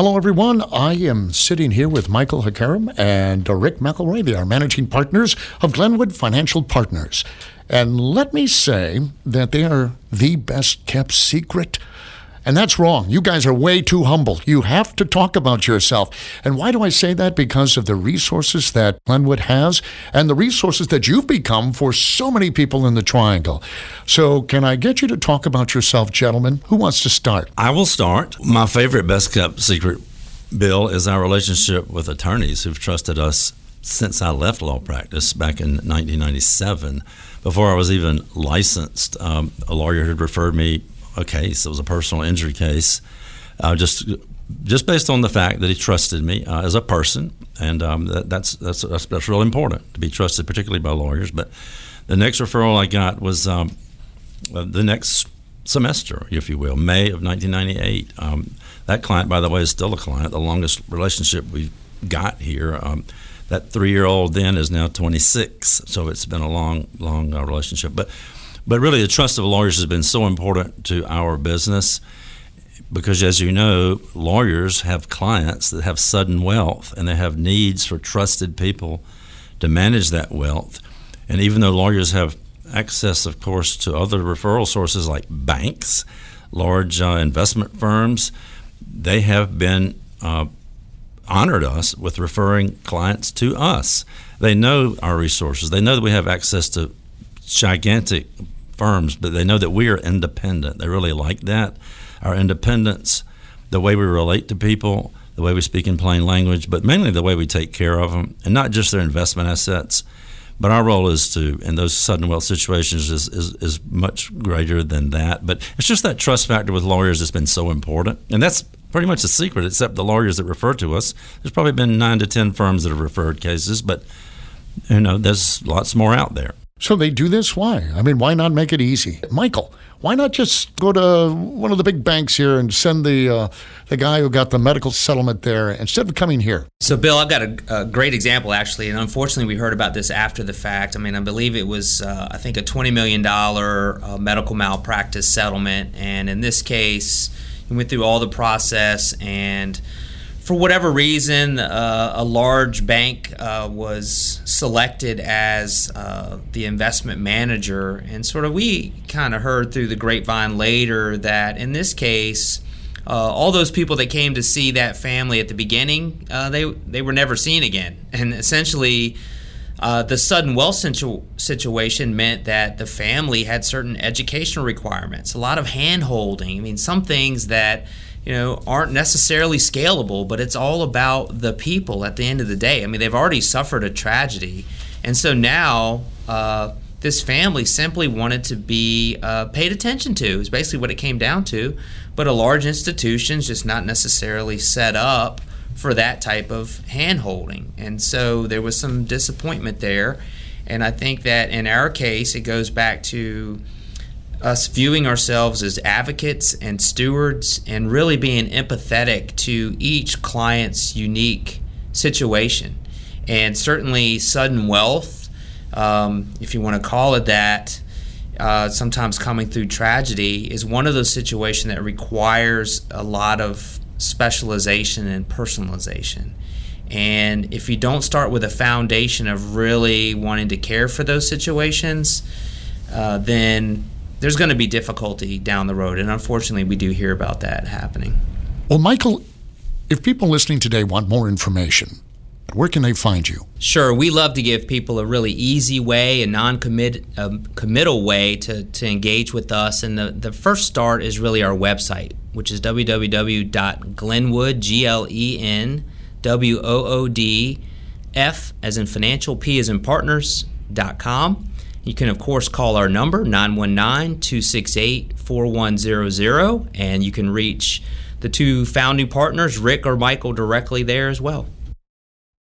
Hello, everyone. I am sitting here with Michael Hakaram and Rick McElroy. They are managing partners of Glenwood Financial Partners. And let me say that they are the best kept secret and that's wrong. You guys are way too humble. You have to talk about yourself. And why do I say that? Because of the resources that Glenwood has and the resources that you've become for so many people in the Triangle. So, can I get you to talk about yourself, gentlemen? Who wants to start? I will start. My favorite best kept secret, Bill, is our relationship with attorneys who've trusted us since I left law practice back in 1997. Before I was even licensed, um, a lawyer had referred me a case. It was a personal injury case, uh, just just based on the fact that he trusted me uh, as a person, and um, that, that's, that's that's that's really important to be trusted, particularly by lawyers. But the next referral I got was um, uh, the next semester, if you will, May of 1998. Um, that client, by the way, is still a client. The longest relationship we've got here. Um, that three-year-old then is now 26, so it's been a long, long uh, relationship. But but really, the trust of lawyers has been so important to our business because, as you know, lawyers have clients that have sudden wealth and they have needs for trusted people to manage that wealth. And even though lawyers have access, of course, to other referral sources like banks, large uh, investment firms, they have been uh, honored us with referring clients to us. They know our resources. They know that we have access to gigantic firms, but they know that we are independent. They really like that. Our independence, the way we relate to people, the way we speak in plain language, but mainly the way we take care of them, and not just their investment assets. But our role is to, in those sudden wealth situations, is, is, is much greater than that. But it's just that trust factor with lawyers that's been so important. And that's pretty much a secret, except the lawyers that refer to us. There's probably been nine to 10 firms that have referred cases, but you know, there's lots more out there. So they do this? Why? I mean, why not make it easy? Michael, why not just go to one of the big banks here and send the uh, the guy who got the medical settlement there instead of coming here? So, Bill, I've got a, a great example actually, and unfortunately, we heard about this after the fact. I mean, I believe it was uh, I think a twenty million dollar uh, medical malpractice settlement, and in this case, we went through all the process and for whatever reason, uh, a large bank uh, was selected as uh, the investment manager. And sort of we kind of heard through the grapevine later that in this case, uh, all those people that came to see that family at the beginning, uh, they, they were never seen again. And essentially, uh, the sudden wealth situ- situation meant that the family had certain educational requirements, a lot of hand holding. I mean, some things that you know, aren't necessarily scalable, but it's all about the people at the end of the day. I mean, they've already suffered a tragedy. And so now uh, this family simply wanted to be uh, paid attention to, is basically what it came down to. But a large institution's just not necessarily set up for that type of hand holding. And so there was some disappointment there. And I think that in our case, it goes back to us viewing ourselves as advocates and stewards and really being empathetic to each client's unique situation. And certainly, sudden wealth, um, if you want to call it that, uh, sometimes coming through tragedy, is one of those situations that requires a lot of specialization and personalization. And if you don't start with a foundation of really wanting to care for those situations, uh, then there's going to be difficulty down the road. And unfortunately, we do hear about that happening. Well, Michael, if people listening today want more information, where can they find you? Sure. We love to give people a really easy way, a non committal way to, to engage with us. And the, the first start is really our website, which is www.glenwood, G L E N W O O D, F as in financial, P as in partners.com. You can, of course, call our number, 919 268 4100, and you can reach the two founding partners, Rick or Michael, directly there as well.